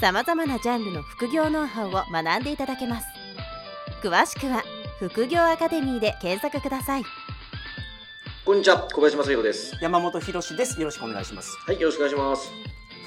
さまざまなジャンルの副業ノウハウを学んでいただけます詳しくは副業アカデミーで検索くださいこんにちは、小林正弘です。山本博史です。よろしくお願いします。はい、よろしくお願いします。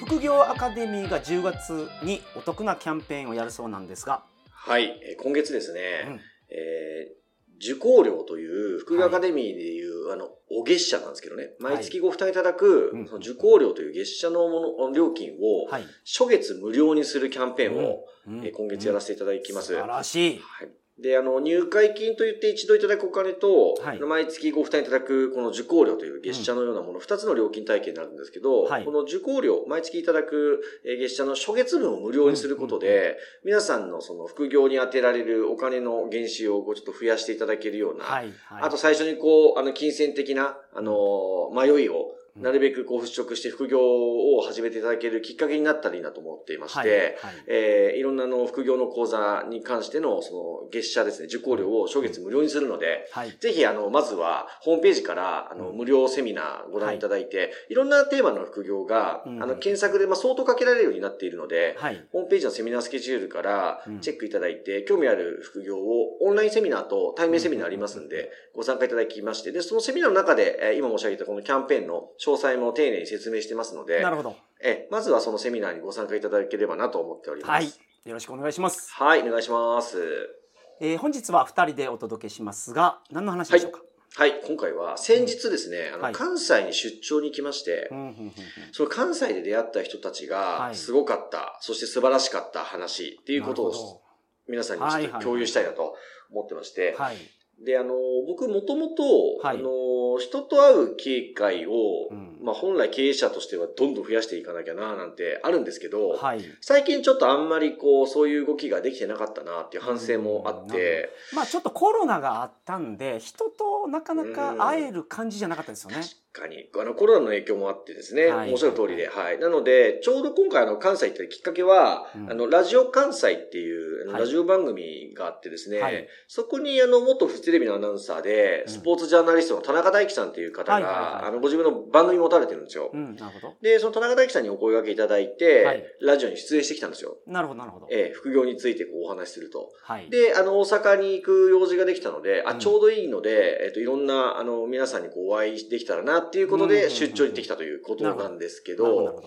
副業アカデミーが10月にお得なキャンペーンをやるそうなんですが、はい、えー今月ですね、うんえー受講料という、副業アカデミーでいう、あの、お月謝なんですけどね、毎月ご負担いただく、うんその受講料という月謝のもの、料金を、はい。初月無料にするキャンペーンを、うんえー今月やらせていただきます。素晴らしい。はい。で、あの、入会金といって一度いただくお金と、はい。毎月ご負担いただくこの受講料という月謝のようなもの、二、つの料金体系になるんですけど、はい。この受講料、毎月いただくえー月謝の初月分を無料にすることで、皆さんのその副業に充てられるお金の原資をこうちょっと増やしていただけるような、はい。はい。あと最初にこう、あの、金銭的な、あのー迷いを、なるべくこう払拭して副業を始めていただけるきっかけになったらいいなと思っていまして、はい。はいえーいろんなあの副業の講座に関してのその月謝ですね、受講料を初月無料にするので、はい。ぜひあの、まずはホームページからあのうん無料セミナーご覧いただいて、い、ろんなテーマの副業が、うんあの検索でまあ相当かけられるようになっているので、はい。ホームページのセミナースケジュールからうんチェックいただいて、興味ある副業をオンラインセミナーと対面セミナーありますんで、ご参加いただきまして、で、そのセミナーの中で、えー今申し上げたこのキャンペーンの詳細も丁寧に説明してますのでな、るほど。えーまずはそのセミナーにご参加いただければなと思っております。はい。よろしくお願いします。はい、お願いします。えー本日は2人でお届けしますが、何の話でしょうか、はい、今回は先日ですね、あの、はい関西に出張に行きまして、うんうんうんうんその関西で出会った人たちが、はいすごかった、そして素晴らしかった話っていうことを皆さんにちょっと共有したいなと思ってまして、どはい。で、あの、僕もともと、はい。あの、人と会う機会を、うん。まあ本来経営者としてはどんどん増やしていかなきゃななんてあるんですけど、はい。最近ちょっとあんまりこう、そういう動きができてなかったなっていう反省もあっうんて、まあちょっとコロナがあったんで、人となかなか会える感じじゃなかったですよね。確かに。あの、コロナの影響もあってですね、はいおっしゃる通りで、はい。なので、ちょうど今回あの、関西行ったきっかけは、うんあの、ラジオ関西っていう、ラジオ番組があってですね、はいそこにあの、元フジテレビのアナウンサーで、うんスポーツジャーナリストの田中大樹さんっていう方が、あの、ご自分の番組持たれてるんですよ。うん、なるほど。で、その田中大樹さんにお声掛けいただいて、はいラジオに出演してきたんですよ。なるほど、なるほど。えー副業についてこうお話しすると。はい。で、あの、大阪に行く用事ができたので、あ、うんちょうどいいので、えっと、いろんな、あの、皆さんにこうお会いできたらなっていうことで、出張に行ってきたということなんですけど。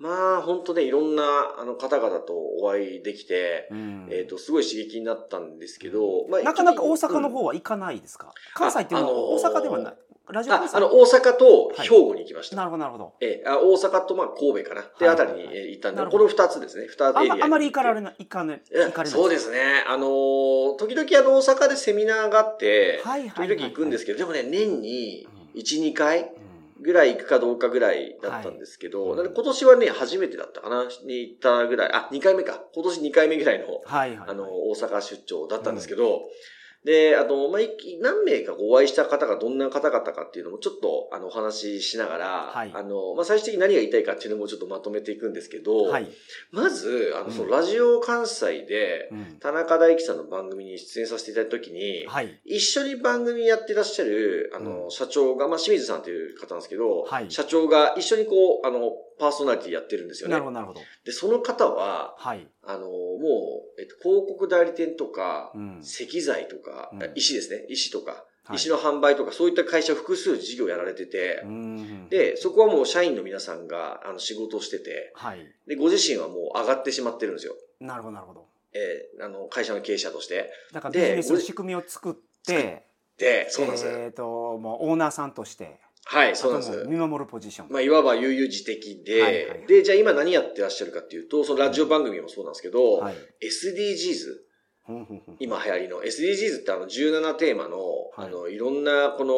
まあ、本当ね、いろんな、あの、方々とお会いできて、うんえっと、すごい刺激になったんですけど、まあなかなか大阪のうん方は行かないですか、関西っていうのは大阪ではない？ラジオ関あ、西？あの、大阪と兵庫に行きました。なるほど、なるほど。ええあ大阪と、まあ、神戸かな？で、はいあたりにえー行ったんで、この二つですね。二つエリアにあんまあまり行かられいない、行かね、や行かれない。そうですね。あのー時々あの、大阪でセミナーがあって、時々行くんですけど、でもね、年にうん1、2回うんぐらい行くかどうかぐらいだったんですけど、はい今年はね、初めてだったかな、に行ったぐらい、あ、2回目か。今年2回目ぐらいの、はいはいはい。あの、大阪出張だったんですけど、で、あと、まあ、い何名かお会いした方がどんな方々かっていうのもちょっと、あの、お話ししながら、はい。あの、まあ、最終的に何が言いたいかっていうのもちょっとまとめていくんですけど、はい。まず、あの、うん。そのラジオ関西で、うん。田中大樹さんの番組に出演させていただいたときに、はい。一緒に番組やってらっしゃる、あの、うん。社長が、まあ、清水さんという方なんですけど、はい。社長が一緒にこう、あの、パーソナリティやってるんですよね。なるほど、なるほど。で、その方は、はい。あの、もう、えっと、広告代理店とか、うん。石材とか、うん石ですね、石とか、はい石の販売とか、そういった会社複数事業やられてて、うん。で、そこはもう社員の皆さんが、あの、仕事をしてて、はい。で、ご自身はもう上がってしまってるんですよ。なるほど、なるほど。えーあの、会社の経営者として。だからでビジネスの仕組みを作って、で、そうなんです。えっ、と、もうオーナーさんとして、はい、そうなんです。見守るポジション。まあ、いわば悠々自適で、はいはいはいで、じゃあ今何やってらっしゃるかっていうと、そのラジオ番組もそうなんですけど、はい。SDGs、今流行りの SDGs ってあの17テーマの、はいあの、いろんなこの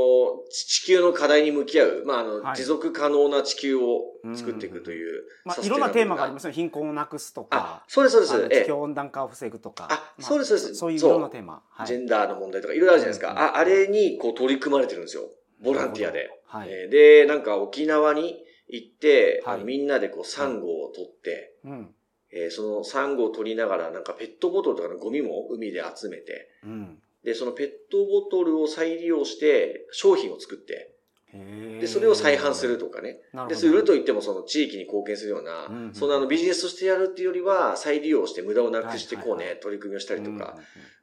地球の課題に向き合う、まあ、あの、はい持続可能な地球を作っていくという。まあ、いろんなテーマがありますよ貧困をなくすとあか、そうです、そうです。地ええ球温暖化を防ぐとか、あまそうですそうですそういういろんなテーマ。はいジェンダーの問題とかいろいろあるじゃないですか。うんあ、あれにこう取り組まれてるんですよ。ボランティアで。はい。えーで、なんか沖縄に行って、はいみんなでこうサンゴを取って、うん。えーそのサンゴを取りながらなんかペットボトルとかのゴミも海で集めて、うん。で、そのペットボトルを再利用して商品を作って、で、それを再販するとかね。で。それ売ると言ってもその地域に貢献するような、うんうんそのあのビジネスとしてやるっていうよりは再利用して無駄をなくしてこうね、はいはいは取り組みをしたりとか、うんうんうん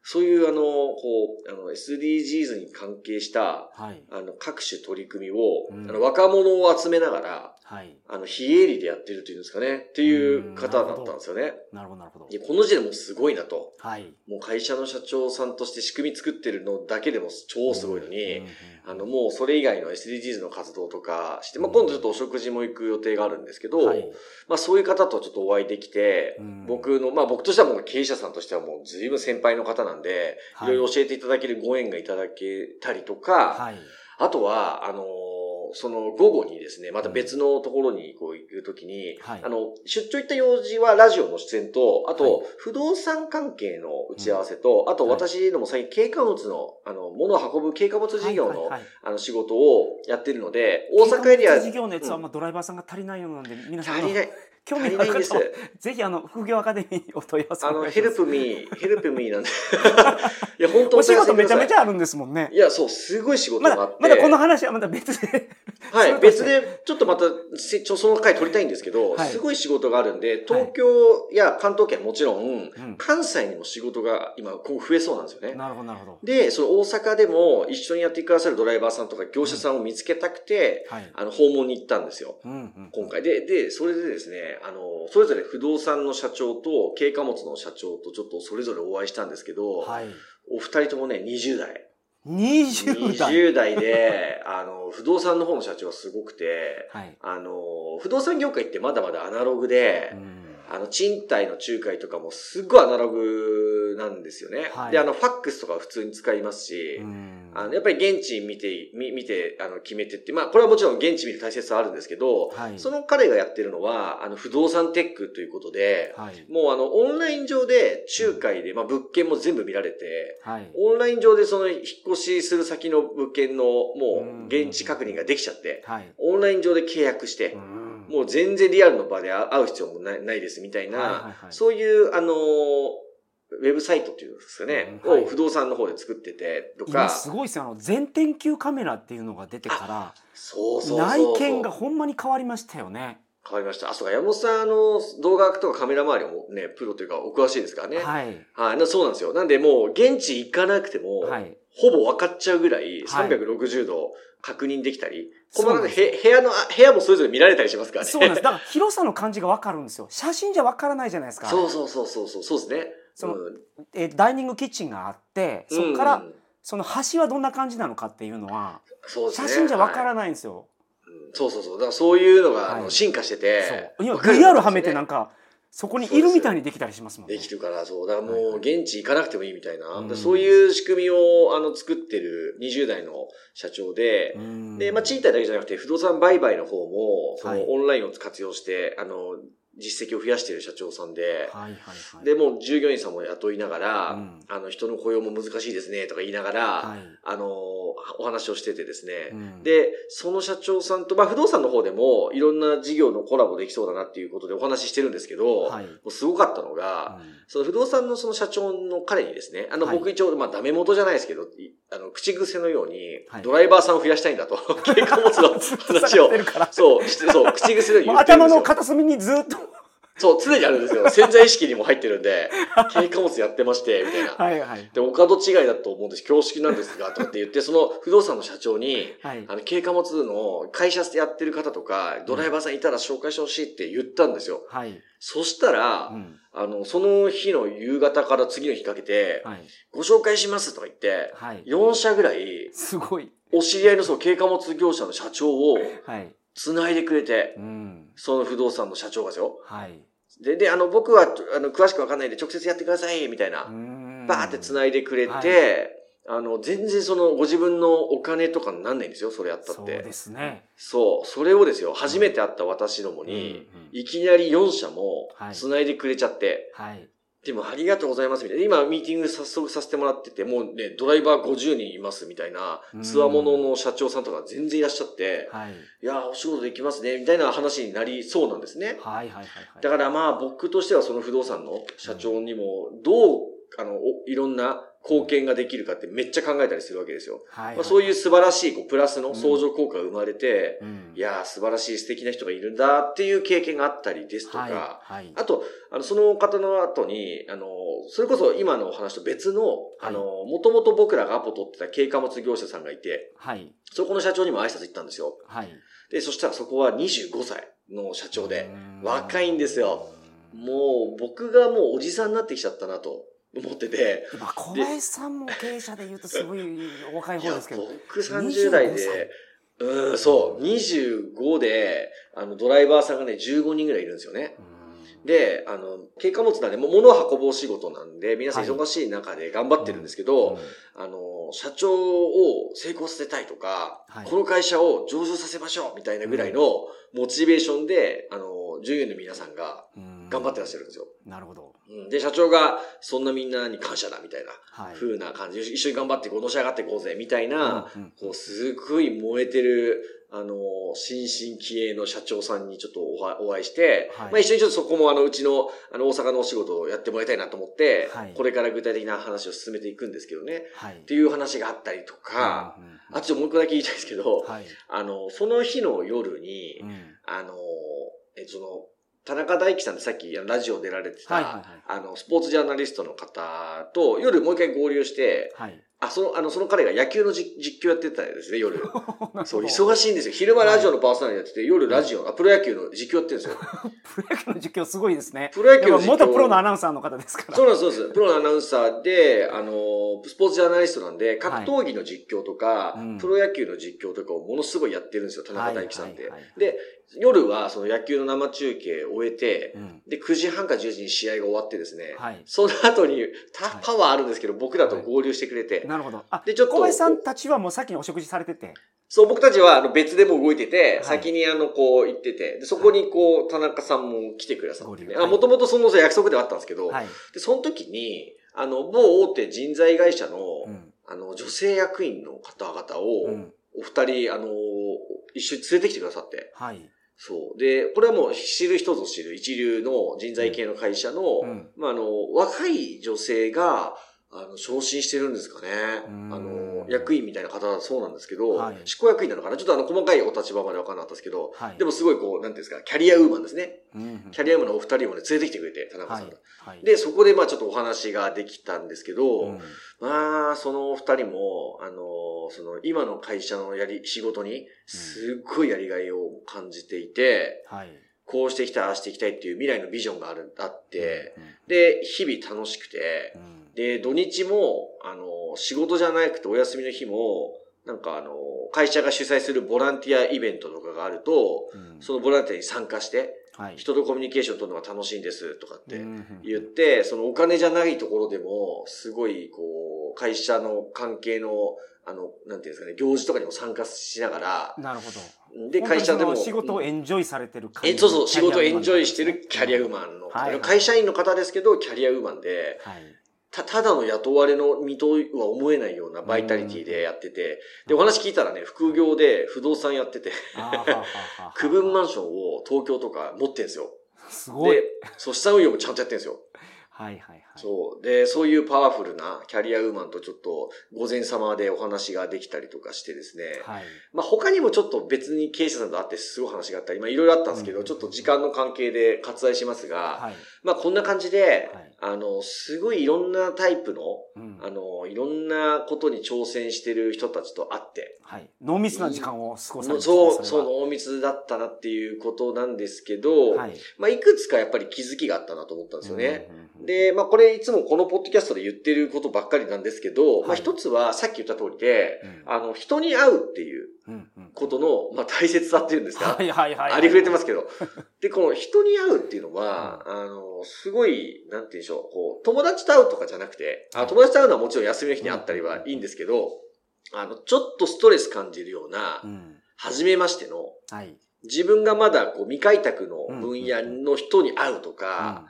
そういうあの、こう、あの SDGs に関係したはい。あの、各種取り組みを、うんあの、若者を集めながら、はい。あの、非営利でやってるというんですかね、っていう方だったんですよね。なるほど、なるほどで、。この時点でもうすごいなと。はい。もう会社の社長さんとして仕組み作ってるのだけでも超すごいのに、あの、もうそれ以外の SDGs の活動とかして、まあ、今度ちょっとお食事も行く予定があるんですけど、はい。まあ、そういう方とちょっとお会いできて、うん僕の、まあ、僕としてはもう経営者さんとしてはもう随分先輩の方なんで、はいいろいろ教えていただけるご縁がいただけたりとか、はい。あとは、あのーその午後にですね、また別のところにこう行くときに、はい。あの、出張行った用事はラジオの出演と、あと、はい。不動産関係の打ち合わせと、あとはい。私ども最近軽貨物の、あの、物を運ぶ軽貨物事業の、あの、仕事をやってるので、大阪エリア、事業のやつは、うん。まあ、ドライバーさんが足りないようなので、皆さん、足りない、興足味のある方。は、ぜひ、あの、副業アカデミーにお問い合わせあの、ヘルプミー、ヘルプミーなんで。いや、本当お仕事めちゃめちゃ。ゃあるんですもんねい。や、そう、すごい仕事まだがあって。、まだこの話はまた別で。はい、別で、ちょっとまた、せちょその回取りたいんですけど、はいすごい仕事があるんで、東京や関東圏はもちろん、うん関西にも仕事が今、今後増えそうなんですよね。なるほど、なるほど。で、その大阪でも一緒にやってくださるドライバーさんとか業者さんを見つけたくて、はい。あの、訪問に行ったんですよ。うんうん。今回。で、で、それでですね、あの、それぞれ不動産の社長と軽貨物の社長とちょっとそれぞれお会いしたんですけど、はい。お二人ともね、20代。20代。20代で、あの、不動産の方の社長はすごくて、はい。あの、不動産業界ってまだまだアナログで、うんあの、賃貸の仲介とかもすっごいアナログなんですよね。はいで、あの、ファックスとか普通に使いますし、うんあの、やっぱり現地見て、見見て、あの、決めてって、まあ、これはもちろん現地見る大切さはあるんですけど、はい。その彼がやってるのは、あの、不動産テックということで、はい。もうあの、オンライン上で仲介で、まあ、物件も全部見られて、はい。オンライン上でその引っ越しする先の物件のもう現地確認ができちゃって、はい。オンライン上で契約して、うんもう全然リアルの場で会う必要もないないですみたいな、そういう、あのーウェブサイトっていうんですかね、うんはいを不動産の方で作っててと今か、すごいですよ。あの、全天球カメラっていうのが出てかそうそうそうら、そう。内見がほんまに変わりましたよね。変わりました。あ、そうか、山本さん、あの、動画とかカメラ周りもね、プロというかお詳しいですからね。はい。はい。なそうなんですよ。なんでもう、現地行かなくても、はい。ほぼ分かっちゃうぐらい、はい360度確認できたり、細かく部屋の、あ部屋もそれぞれ見られたりしますからね。そうなんです。だから広さの感じがわかるんですよ。写真じゃわからないじゃないですか。そうそうそうそうそう、そうですね。そのうんえーダイニングキッチンがあって、そこから、うんその端はどんな感じなのかっていうのは、ね。写真じゃわかはいらないんですよ。うんそうそうそう。だからそういうのが、あはいの進化してて。今 VR にはめてなんか、そこにいるみたいにできたりしますもんね。できるから、そう。だからはいはもう、現地行かなくてもいいみたいな。そういう仕組みを、あの、作ってる20代の社長で、うんで、まあ、賃貸だけじゃなくて、不動産売買の方も、そはいの、オンラインを活用して、あの、実績を増やしている社長さんで、はいはいはい。で、もう従業員さんも雇いながら、うんあの、人の雇用も難しいですね、とか言いながら、はい。あの、お話をしててですね、うん、で、その社長さんと、まあ、不動産の方でも、いろんな事業のコラボできそうだなっていうことでお話ししてるんですけど、はい。もうすごかったのが、その不動産のその社長の彼にですね、あの、はい僕一応、まあ、ダメ元じゃないですけど、いあの、口癖のようにはい、ドライバーさんを増やしたいんだと、軽貨物の話を。そう、してそう、口癖のようにもう言ってるんですよ。頭の片隅にずっと。そう、常にあるんですよ。潜在意識にも入ってるんで、軽貨物やってまして、みたいな。はいはい。で、お門違いだと思うんです。恐縮なんですが、とかって言って、その不動産の社長に、はい。あの、軽貨物の会社やってる方とか、ドライバーさんいたら紹介してほしいって言ったんですよ。はい。そしたら、うん。あの、その日の夕方から次の日かけて、はい。ご紹介しますとか言って、はい。4社ぐらい、すごい。お知り合いのその軽貨物業者の社長をはい。繋いでくれてう、ん。その不動産の社長がですよ。はい。で、で、あの、僕は、あの、詳しくわかんないんで直接やってください、みたいな。うんバーって繋いでくれて、はいあの、全然その、ご自分のお金とかになんないんですよ、それやったって。そうですね。そう。それをですよ、初めて会った私どもに、うんうんいきなり4社もはい繋いでくれちゃって、はい。でもありがとうございますみたいな。今ミーティング早速させてもらってて、もうね、ドライバー50人いますみたいなうん、ツアーものの社長さんとか全然いらっしゃって、はい。いやー、お仕事できますね、みたいな話になりそうなんですね。はいはいはいはい。だからまあ僕としてはその不動産の社長にもどう、あの、おいろんな貢献ができるかってめっちゃ考えたりするわけですよ。はいまあ、そういう素晴らしいこうプラスの相乗効果が生まれて、うんいやー素晴らしい素敵な人がいるんだっていう経験があったりですとか、はい。はい。あと、あの、その方の後に、あの、それこそ今のお話と別の、あの、もともと僕らがアポ取ってた軽貨物業者さんがいて、はい。そこの社長にも挨拶行ったんですよ。はい。で、そしたらそこは25歳の社長で、うん若いんですよ。もう僕がもうおじさんになってきちゃったなと思ってて、まあ、小林さんも経営者で言うとすごいお若い方ですけど。僕30代で、うん、そう、25で、あの、ドライバーさんがね、15人ぐらいいるんですよね。うん。で、あの、軽貨物なんで、もう物を運ぶお仕事なんで、皆さんはい。忙しい中で頑張ってるんですけど、あの、社長を成功させたいとか、はい。この会社を上場させましょうみたいなぐらいのモチベーションで、あの、従業員の皆さんがうん頑張ってらっしゃるんですよ。なるほど。うんで、社長が、そんなみんなに感謝だみたいな、はい。風な感じ、一緒に頑張ってこう、のし上がっていこうぜ、みたいな、うんうんこう、すごい燃えてる、あの、新進気鋭の社長さんにちょっとお会いして、はいまあ一緒にちょっとそこもあの、うちの、あの、大阪のお仕事をやってもらいたいなと思って、はいこれから具体的な話を進めていくんですけどね、はい。っていう話があったりとか、うんうんうんあともう一個だけ言いたいですけど、はい。あの、その日の夜に、うんあの、え、その、田中大樹さんってさっきラジオ出られてた、はいはいはいあの、スポーツジャーナリストの方と夜もう一回合流して、はい。あ、その、あの、その彼が野球の実実況やってたんですね、夜。そう、忙忙しいんですよ。昼間ラジオのパーソナリティやってて、夜ラジオ、あ、プロ野球の実況やってるんですよ。プロ野球の実況すごいですね。プロ野球の実況元プロのアナウンサーの方ですから。そうなんです、そうです。プロのアナウンサーで、あの、スポーツジャーナリストなんで、格闘技の実況とか、うんプロ野球の実況とかをものすごいやってるんですよ、田中大樹さんって。はいはいはいで、夜はその野球の生中継を終えて、うんで、9時半か10時に試合が終わってですね、はい。その後にたはいパワーあるんですけど、僕らと合流してくれて、なるほど。あ、でちょっと小林さんたちはもう先にお食事されてて。そう、僕たちはあの別でも動いてて、はい先にあの、こう行ってて、でそこにこう、田中さんも来てくださってね。もともとその約束ではあったんですけど、はい。で、その時に、あの、某大手人材会社の、うん。あの、女性役員の方々を、うん。お二人、あの、一緒に連れてきてくださって。はい。そう。で、これはもう知る人ぞ知る一流の人材系の会社の、うんまあ、あの、若い女性が、あの、昇進してるんですかね。うんあの、役員みたいな方だそうなんですけど、はい執行役員なのかな？ちょっとあの、細かいお立場まで分からなかったですけど、はい。でもすごいこう、なんていうんですか、キャリアウーマンですね。うん、キャリアウーマンのお二人をね、連れてきてくれて、田中はいさんが。。はい。で、そこでまあちょっとお話ができたんですけど、うん、まあ、そのお二人も、あの、その、今の会社のやり、仕事に、すっごいやりがいを感じていて、はい。こうしていきたい、ああしていきたいっていう未来のビジョンがある、あって、うん、で、日々楽しくてう、ん、で、土日も、あの、仕事じゃなくてお休みの日も、なんかあの、会社が主催するボランティアイベントとかがあると、うん、そのボランティアに参加して、はい。人とコミュニケーションを取るのが楽しいんですとかってうん言って、そのお金じゃないところでも、すごい、こう、会社の関係の、あの、なんていうんですかね、行事とかにも参加しながら、なるほど。で、会社でも。仕事をエンジョイされてる感じえ、そうそう、仕事をエンジョイしてるキャリアウーン。マンの、はいはい会社員の方ですけど、キャリアウーマンで、はい。た、ただの雇われの身とは思えないようなバイタリティでやってて、で、お話聞いたらね、副業で不動産やってて、区分マンションを東京とか持ってんですよ。すごい。で、そう、資産運用もちゃんとやってんですよ。はいはいはい。そう。で、そういうパワフルなキャリアウーマンとちょっと、午前様でお話ができたりとかしてですね。はい。まあ他にもちょっと別に経営者さんと会ってすごい話があったり、まあいろいろあったんですけど、うんちょっと時間の関係で割愛しますが、はい。まあこんな感じで、はいあの、すごいいろんなタイプの、うんあの、いろんなことに挑戦してる人たちと会って、はい。濃密な時間を過ごされてそう、そう、濃密だったなっていうことなんですけど、はい。まあいくつかやっぱり気づきがあったなと思ったんですよね。うんうんうんで、まあこれいつもこのポッドキャストで言ってることばっかりなんですけど、まあはい一つはさっき言った通りで、うん。あの、人に会うっていうことの、まあ、大切さっていうんですか、はいはいはいはい。ありふれてますけど。で、この人に会うっていうのは、あの、すごい、なんて言うんでしょう、こう、友達と会うとかじゃなくて、あ友達と会うのはもちろん休みの日に会ったりはいいんですけど、あの、ちょっとストレス感じるようなう、ん。初めましての、はい。自分がまだこう未開拓の分野の人に会うとか、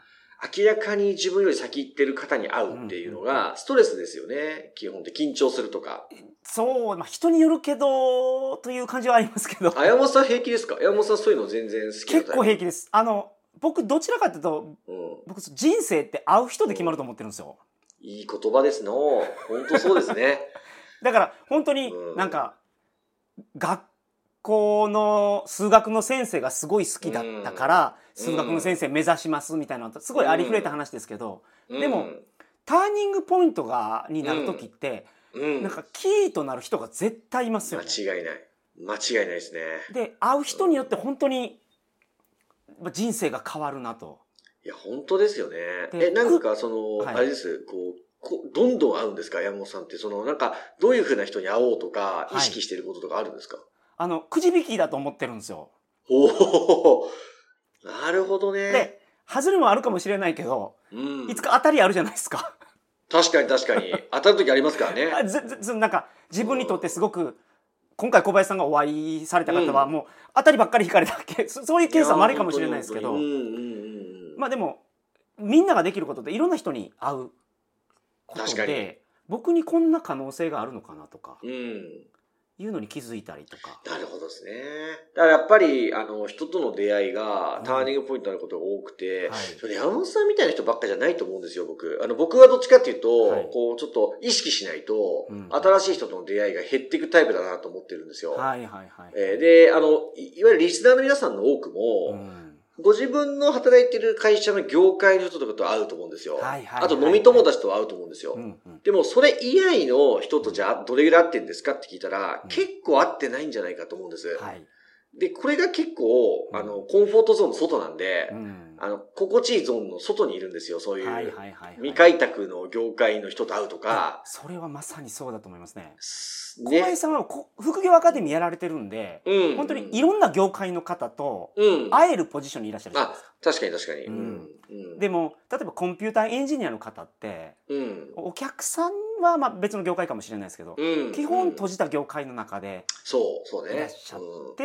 明らかに自分より先行ってる方に会うっていうのが、ストレスですよね。基本で緊張するとか。そう、まあ、人によるけど、という感じはありますけど、あ山本さん平気ですか？山本さんそういうの全然好きな結構平気です。あの、僕どちらかというと、うん。僕人生って会う人で決まると思ってるんですよ。いい言葉ですの。本当そうですね。だから本当にうんなんか、学校の数学の先生がすごい好きだったから、うん数学の先生目指しますみたいなのすごいありふれた話ですけど、でもうんターニングポイントがになる時って、うん。なんかキーとなる人が絶対いますよね。間違いない。間違いないですね。で会う人によって本当にまあ人生が変わるなと。いや、本当ですよね。でえ、なんかその、はいあれです、こう、こどんどん会うんですか？山本さんって。その、なんか、どういうふうな人に会おうとか、い意識してることとかあるんですか、あのくじ引きだと思ってるんですよ。おおなるほどね。で外れもあるかもしれないけど、うんいつか当たりあるじゃないですか。確かに確かに。当たる時ありますからね。あずずずなんか自分にとってすごく今回小林さんがお会いされた方はうんもう当たりばっかり引かれたけ そそういうケースは稀かもしれないですけどうんうんうんうん。まあでもみんなができることっていろんな人に会うこと確かにで僕にこんな可能性があるのかなとかうん。いうのに気づいたりとか。なるほどですね。だからやっぱり、あの、人との出会いがターニングポイントになることが多くて、はいそれ山本さんみたいな人ばっかじゃないと思うんですよ、僕。あの、僕はどっちかっていうと、はいこう、ちょっと意識しないと、うん新しい人との出会いが減っていくタイプだなと思ってるんですよ。はいはいはい。えーで、あの、いいわゆるリスナーの皆さんの多くも、うんご自分の働いてる会社の業界の人とかと会うと思うんですよ。はいはいはいあと飲み友達と会うと思うんですよ。うんうんでも、それ以外の人とじゃあ、どれぐらい会ってんですかって聞いたら、うん結構会ってないんじゃないかと思うんです。はい。で、これが結構、あの、コンフォートゾーンの外なんで、うんあの、心地いいゾーンの外にいるんですよ、そういう。未開拓の業界の人と会うとか、それはまさにそうだと思いますね。小ね。林さんはこ副業アカデミーやられてるんで、うん。本当にいろんな業界の方とうん。会えるポジションにいらっしゃるじゃないですか。確かに確かに。ううんん。うん。でも例えばコンピューターエンジニアの方ってうん。お客さんはまあ別の業界かもしれないですけど、うん。基本うん閉じた業界の中でそう、そうねいらっしゃっ。うん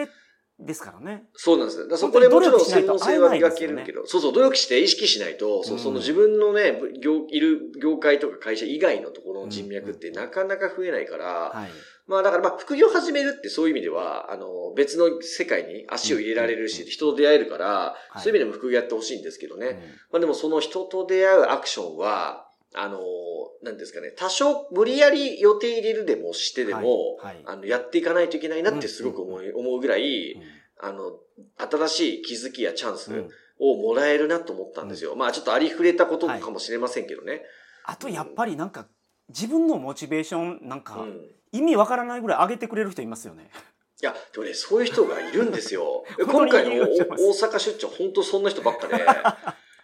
でですからね。そうなんですよ。だそこでもちろん専門性は磨けるけど、そうそう、努力して意識しないと、そううんその自分のね、業、いる業界とか会社以外のところの人脈ってなかなか増えないから、はい。まあだからまあ副業始めるってそういう意味では、あの、別の世界に足を入れられるし、うん人と出会えるから、いそういう意味でも副業やってほしいんですけどね。うんまあでもその人と出会うアクションは、あの、なんですかね、多少無理やり予定入れるでもしてでも、はいはいあの、やっていかないといけないなってすごく思い、思うぐらい、あの、新しい気づきやチャンスうんをもらえるなと思ったんですよ。まあちょっとありふれたことかもしれませんけどね。あとやっぱりなんか自分のモチベーションなんうかん。意味わからないぐらい上げてくれる人いますよね。いや、でもね、そういう人がいるんですよ。今回の大阪出張、本当そんな人ばっかで、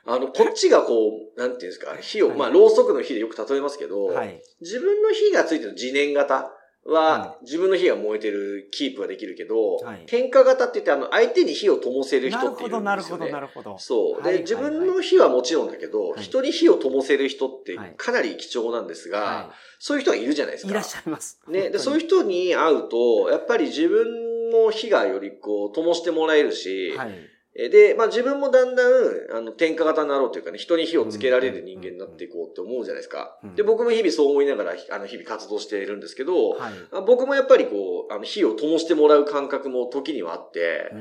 あの、こっちがこう、なんていうんですか、火を、はいまあ、ろうそくの火でよく例えますけど、はい。自分の火がついてる自燃型は、は自分の火が燃えてるキープができるけど、はい点火型って言って、あの、相手に火を灯せる人なるほどっているんですよね。なるほどなるほど。そう。で、はい自はい分の火はもちろんだけど、はい人に火を灯せる人ってはいかなり貴重なんですが、はそういう人がいるじゃないですい。か。いらっしゃいます。ね、で、そういう人人に会うと、やっぱり自分の火がよりこう、灯してもらえるし、はい。えで、まあ自分もだんだん、あの、点火型になろうというかね、人に火をつけられる人間になっていこうって思うじゃないですか。うん。で、僕も日々そう思いながら、あの、日々活動しているんですけど、はい。あ僕もやっぱりこう、あの、火を灯してもらう感覚も時にはあって、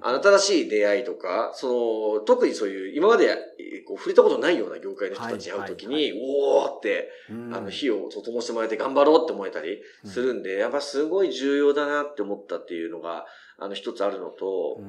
あの新しい出会いとか、その、特にそういう、今までえこう触れたことないような業界の人たちに会うときに、はい。おーって、あの、火を灯してもらえて頑張ろうって思えたりするんで、やっぱすごい重要だなって思ったっていうのが、あの、一つあるのと、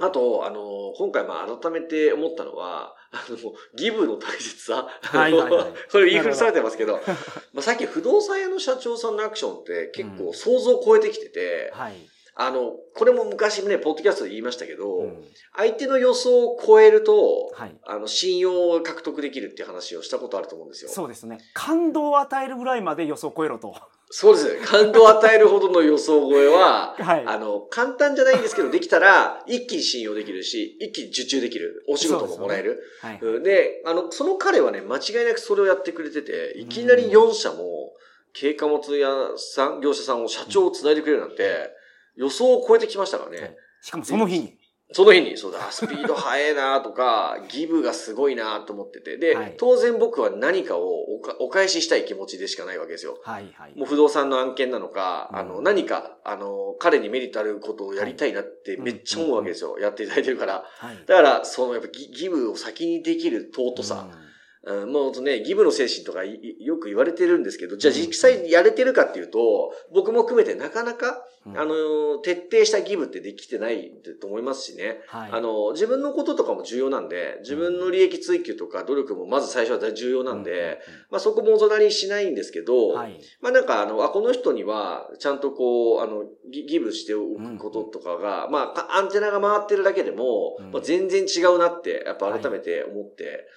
あと、あの、今回まあ改めて思ったのは、あの、ギブの大切さ。はいはいはい これ言い古されてますけど、まあさっき不動産屋の社長さんのアクションって結構想像を超えてきてて、はい。あの、これも昔ね、ポッドキャストで言いましたけど、うん、相手の予想を超えると、はい、あの、信用を獲得できるっていう話をしたことあると思うんですよ。そうですね。感動を与えるぐらいまで予想を超えろと。そうですね。感動を与えるほどの予想超えは、はい、あの、簡単じゃないんですけど、できたら、一気に信用できるし、一気に受注できる。お仕事ももらえる。で、ねはいで、あの、その彼はね、間違いなくそれをやってくれてて、いきなり4社も、軽貨物屋さん、業者さんを社長を繋いでくれるなんて、予想を超えてきましたからね。しかもその日に。その日に、そうだ、スピード速いなとか、ギブがすごいなと思ってて。で、はい、当然僕は何かをお返ししたい気持ちでしかないわけですよ。はいはい。もう不動産の案件なのか、うん、あの、何か、あの、彼にメリットあることをやりたいなってめっちゃ思うわけですよ。やっていただいてるから。はい、だから、その、やっぱギギブを先にできる尊さ。うんうん、もうね、ギブの精神とかよく言われてるんですけど、じゃあ実際やれてるかっていうと、僕も含めてなかなか、うん、あの、徹底したギブってできてないと思いますしね。はい、あの、自分のこととかも重要なんで、自分の利益追求とか努力もまず最初は重要なんで、まあそこもおざなりしないんですけど、はい、まあなんかあの、あ、この人にはちゃんとこう、あの、ギブしておくこととかが、うん、まあアンテナが回ってるだけでも、うん、まあ、全然違うなって、やっぱ改めて思って、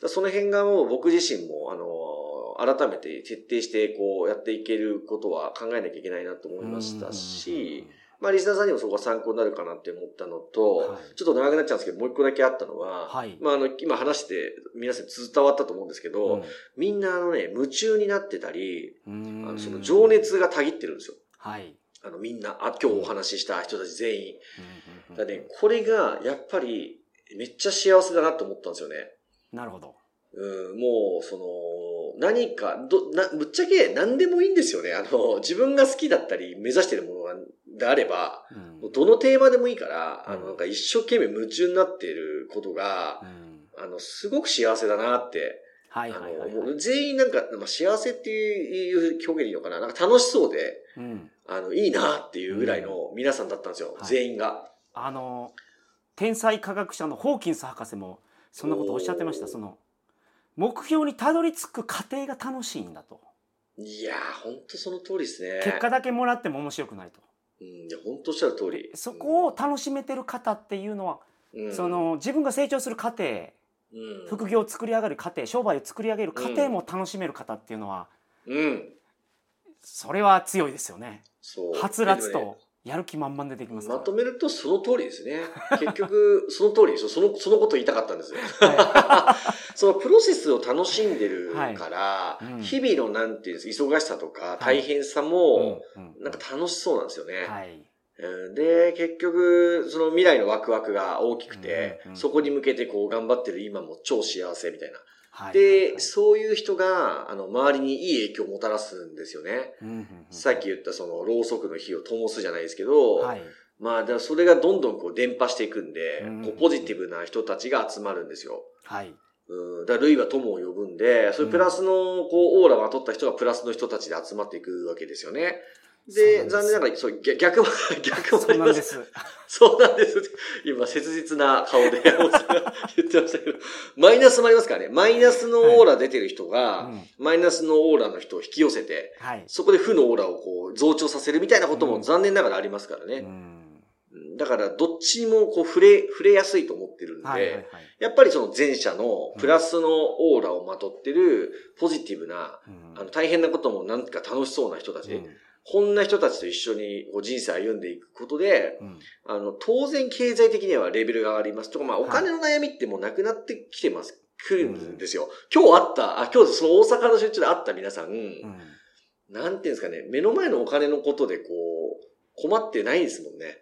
はい、その辺がもう僕自身も、あの、改めて徹底してこうやっていけることは考えなきゃいけないなと思いましたし、まあ、リスナーさんにもそこが参考になるかなって思ったのと、はい、ちょっと長くなっちゃうんですけど、もう一個だけあったのは、はい、まあ、あの、今話して皆さん伝わったと思うんですけど、うん、みんなあのね、夢中になってたり、あのその情熱がたぎってるんですよ。はい。あの、みんな、あ、今日お話しした人たち全員。だね、これが、やっぱり、めっちゃ幸せだなと思ったんですよね。なるほど。うん、もう、その、何か、ど、な、ぶっちゃけ何でもいいんですよね。あの、自分が好きだったり、目指してるものが、であれば、うん、どのテーマでもいいから、うん、あの、なんか一生懸命夢中になっていることが、うん、あの、すごく幸せだなって、はいはいはい、はい、全員なんか、まあ、幸せっていう表現でいいのかな。なんか楽しそうで、うん、あの、いいなっていうぐらいの皆さんだったんですよ。全員が。あの、天才科学者のホーキンス博士も、そんなことおっしゃってました。その、目標にたどり着く過程が楽しいんだと。いやー、ほんとその通りですね。結果だけもらっても面白くないと。うん、いや、ほんとおっしゃる通り。そこを楽しめてる方っていうのは、うん、その、自分が成長する過程、うん、副業を作り上げる過程、商売を作り上げる過程も楽しめる方っていうのは、うん。それは強いですよね。そう。はつらつとやる気満々でできますまとめるとその通りですね。結局、その通りですよ。その、そのこと言いたかったんですよ。はい、そのプロセスを楽しんでるから、はいうん、日々のなんていうんです忙しさとか大変さも、なんか楽しそうなんですよね。はい、で、結局、その未来のワクワクが大きくて、そこに向けてこう頑張ってる今も超幸せみたいな。で、そういう人が、あの、周りにいい影響をもたらすんですよね。さっき言ったその、ろうそくの火を灯すじゃないですけど、はい、まあ、だそれがどんどんこう伝播していくんで、こうポジティブな人たちが集まるんですよ。はい。うん、だ類は友を呼ぶんで、そういうプラスの、こう、オーラをまとった人がプラスの人たちで集まっていくわけですよね。で、残念ながら、そう、逆も、逆もあります。そうなんです。今、切実な顔で 言ってましたけど、マイナスもありますからね。マイナスのオーラ出てる人が、はいうん、マイナスのオーラの人を引き寄せて、はい、そこで負のオーラをこう増長させるみたいなことも残念ながらありますからね。うん、だから、どっちにもこう触れ、触れやすいと思ってるんで、はいはいはい、やっぱりその前者のプラスのオーラをまとってるポジティブな、うん、あの大変なこともなんか楽しそうな人たち、こんな人たちと一緒に人生歩んでいくことで、うん、あの、当然経済的にはレベルが上がります。とか、まあ、お金の悩みってもうなくなってきてます。来るんですよ。今日あった、あ、今日その大阪の出張で会った皆さん、うん、なんていうんですかね、目の前のお金のことでこう、困ってないですもんね。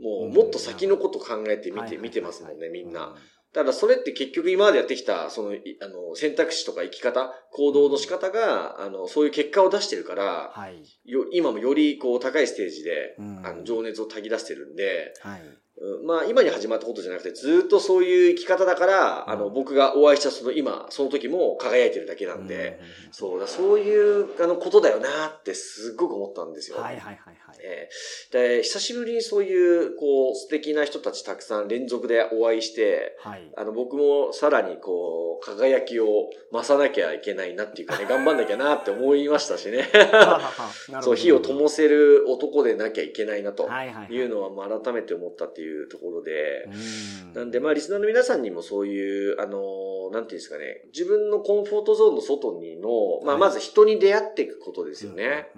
もう、もっと先のこと考えてみて、見てますもんね、みんな。ただそれって結局今までやってきた、その、あの、選択肢とか生き方、行動の仕方が、あの、そういう結果を出してるから、はい、よ今もよりこう高いステージで、うん、あの、情熱をたぎ出してるんで、はい、まあ今に始まったことじゃなくてずっとそういう生き方だから、あの僕がお会いしたその今、その時も輝いてるだけなんで、そうだ、そういうあのことだよなってすっごく思ったんですよ。はいはいはいはい。えー、で、久しぶりにそういうこう素敵な人たちたくさん連続でお会いして、はい、あの僕もさらにこう輝きを増さなきゃいけないなっていうかね、頑張んなきゃなって思いましたしね。そう、火を灯せる男でなきゃいけないなというのは改めて思ったっていういうところで、なんで、まあ、リスナーの皆さんにもそういう、あの、なんていうんですかね、自分のコンフォートゾーンの外にの、まあ、まず人に出会っていくことですよね。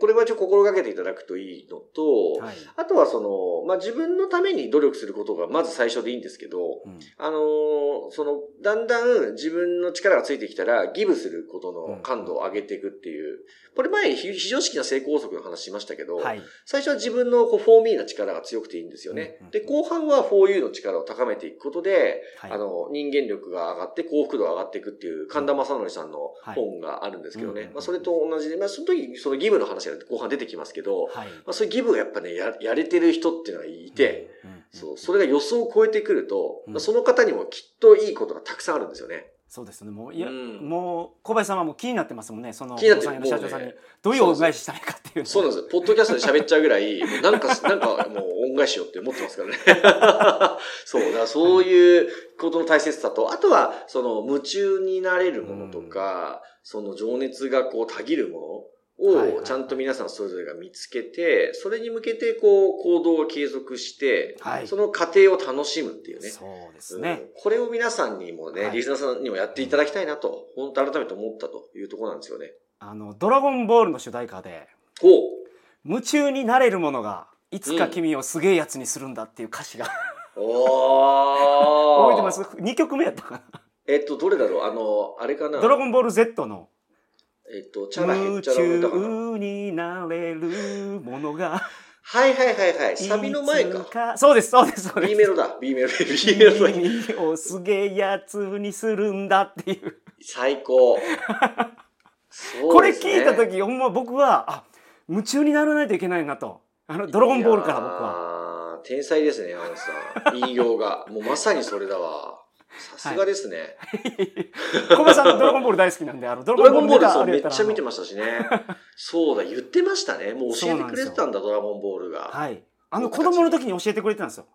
これはちょっと心がけていただくといいのと、はい、あとはその、まあ、自分のために努力することがまず最初でいいんですけど、うん、あの、その、だんだん自分の力がついてきたら、ギブすることの感度を上げていくっていう、これ前、非常識な成功則の話しましたけど、はい、最初は自分のこうフォーミーな力が強くていいんですよね。で、後半は 4U の力を高めていくことで、はい、あの、人間力が上がって幸福度が上がっていくっていう神田正則さんの本があるんですけどね。まあ、それと同じで、まあ、その時、そのギブの話が後半出てきますけど、はい、まあ、そういうギブがやっぱね、や、やれてる人っていうのがいて、そう、それが予想を超えてくると、その方にもきっといいことがたくさんあるんですよね。そうですね。もういや、うん、もう小林さんはもう気になってますもんね。その気になってる社長さんに。どういう恩返ししたらいいかっていう。そうなんですポッドキャストで喋っちゃうぐらいなんか なんかもう恩返しよって思ってますからね。そうだからそういうことの大切さとあとはその夢中になれるものとか、うん、その情熱がこうたぎるものをちゃんと皆さんそれぞれが見つけて、それに向けてこう行動を継続して、はい、その過程を楽しむっていうね。そうですね、うん、これを皆さんにもね、はい、リスナーさんにもやっていただきたいなと、本当改めて思ったというところなんですよね。あの、ドラゴンボールの主題歌で、夢中になれるものが、いつか君をすげえやつにするんだっていう歌詞が、うん、お覚えてます ?2 曲目やったかな。えっと、どれだろう？あの、あれかな？ドラゴンボール Z の。えっと、チャラヘッチャラ夢中になれるものが。はいはいはいはい。サビの前か。そうです、そうです、そうです。B メロだ、B メロ。B メロ君をすげえやつにするんだっていう。最高。これ聞いた時、ほんま僕は、あ、夢中にならないといけないなと。あの、ドラゴンボールから僕は。天才ですね、山本さん。引用が。もうまさにそれだわ。さすがですね。小林さんドラゴンボール大好きなんで、あの、ドラゴンボールそうめっちゃ見てましたしね。そうだ、言ってましたね。もう教えてくれてたんだ、ドラゴンボールが。はい。あの子供の時に教えてくれてたんですよ。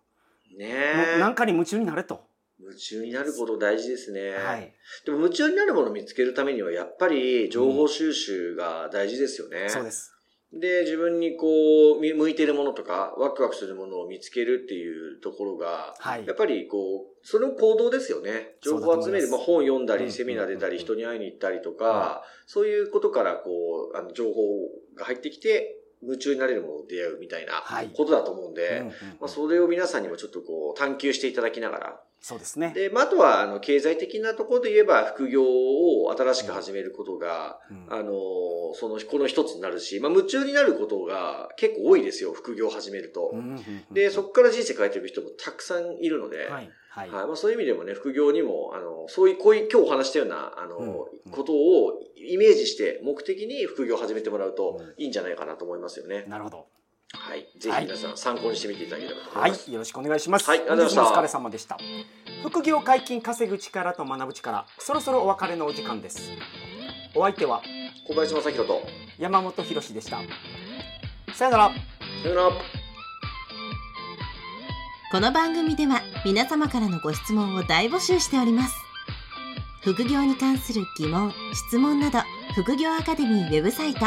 ねえ。なんかに夢中になれと。夢中になること大事ですね。はい。でも夢中になるものを見つけるためには、やっぱり情報収集が大事ですよね。うん、そうです。で、自分にこう、向いてるものとか、ワクワクするものを見つけるっていうところが、はい、やっぱりこう、その行動ですよね。情報を集める、まあ本読んだり、セミナー出たり、人に会いに行ったりとか、そういうことからこう、あの、情報が入ってきて、夢中になれるものと出会うみたいなことだと思うんで、まあそれを皆さんにもちょっとこう、探求していただきながら、そうですね。で、まあ、あとは、あの、経済的なところで言えば、副業を新しく始めることが、うん、あの、その、この一つになるし、まあ、夢中になることが結構多いですよ、副業を始めると。で、そこから人生変えてる人もたくさんいるので、はい。はい。はい、まあ、そういう意味でもね、副業にも、あの、そういう、こういう、今日お話したような、あの、うんうん、ことをイメージして、目的に副業を始めてもらうといいんじゃないかなと思いますよね。なるほど。はい、ぜひ皆さん参考にしてみていただければと思います。はい、よろしくお願いします。はい、ありがとうございました。お疲れ様でした。副業解禁稼ぐ力と学ぶ力、そろそろお別れのお時間です。お相手は小林正弘と山本博でした。さよなら。さよなら。この番組では皆様からのご質問を大募集しております。副業に関する疑問、質問など、副業アカデミーウェブサイト